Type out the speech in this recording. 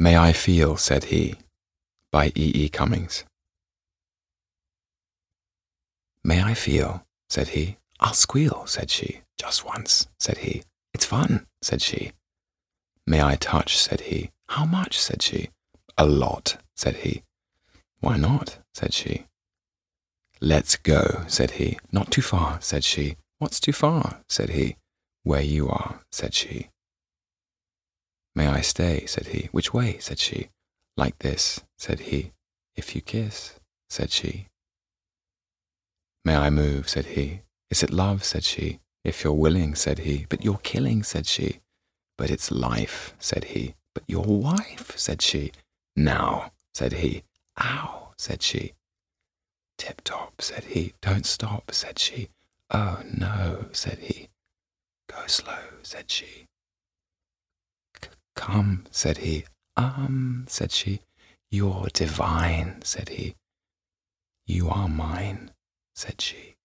May I Feel, said he, by E. E. Cummings. May I feel, said he. I'll squeal, said she. Just once, said he. It's fun, said she. May I touch, said he. How much, said she. A lot, said he. Why not, said she. Let's go, said he. Not too far, said she. What's too far, said he. Where you are, said she. May I stay, said he. Which way, said she. Like this, said he. If you kiss, said she. May I move, said he. Is it love, said she. If you're willing, said he. But you're killing, said she. But it's life, said he. But your wife, said she. Now, said he. Ow, said she. Tip top, said he. Don't stop, said she. Oh no, said he. Go slow, said she. Come, said he. Um, said she. You're divine, said he. You are mine, said she.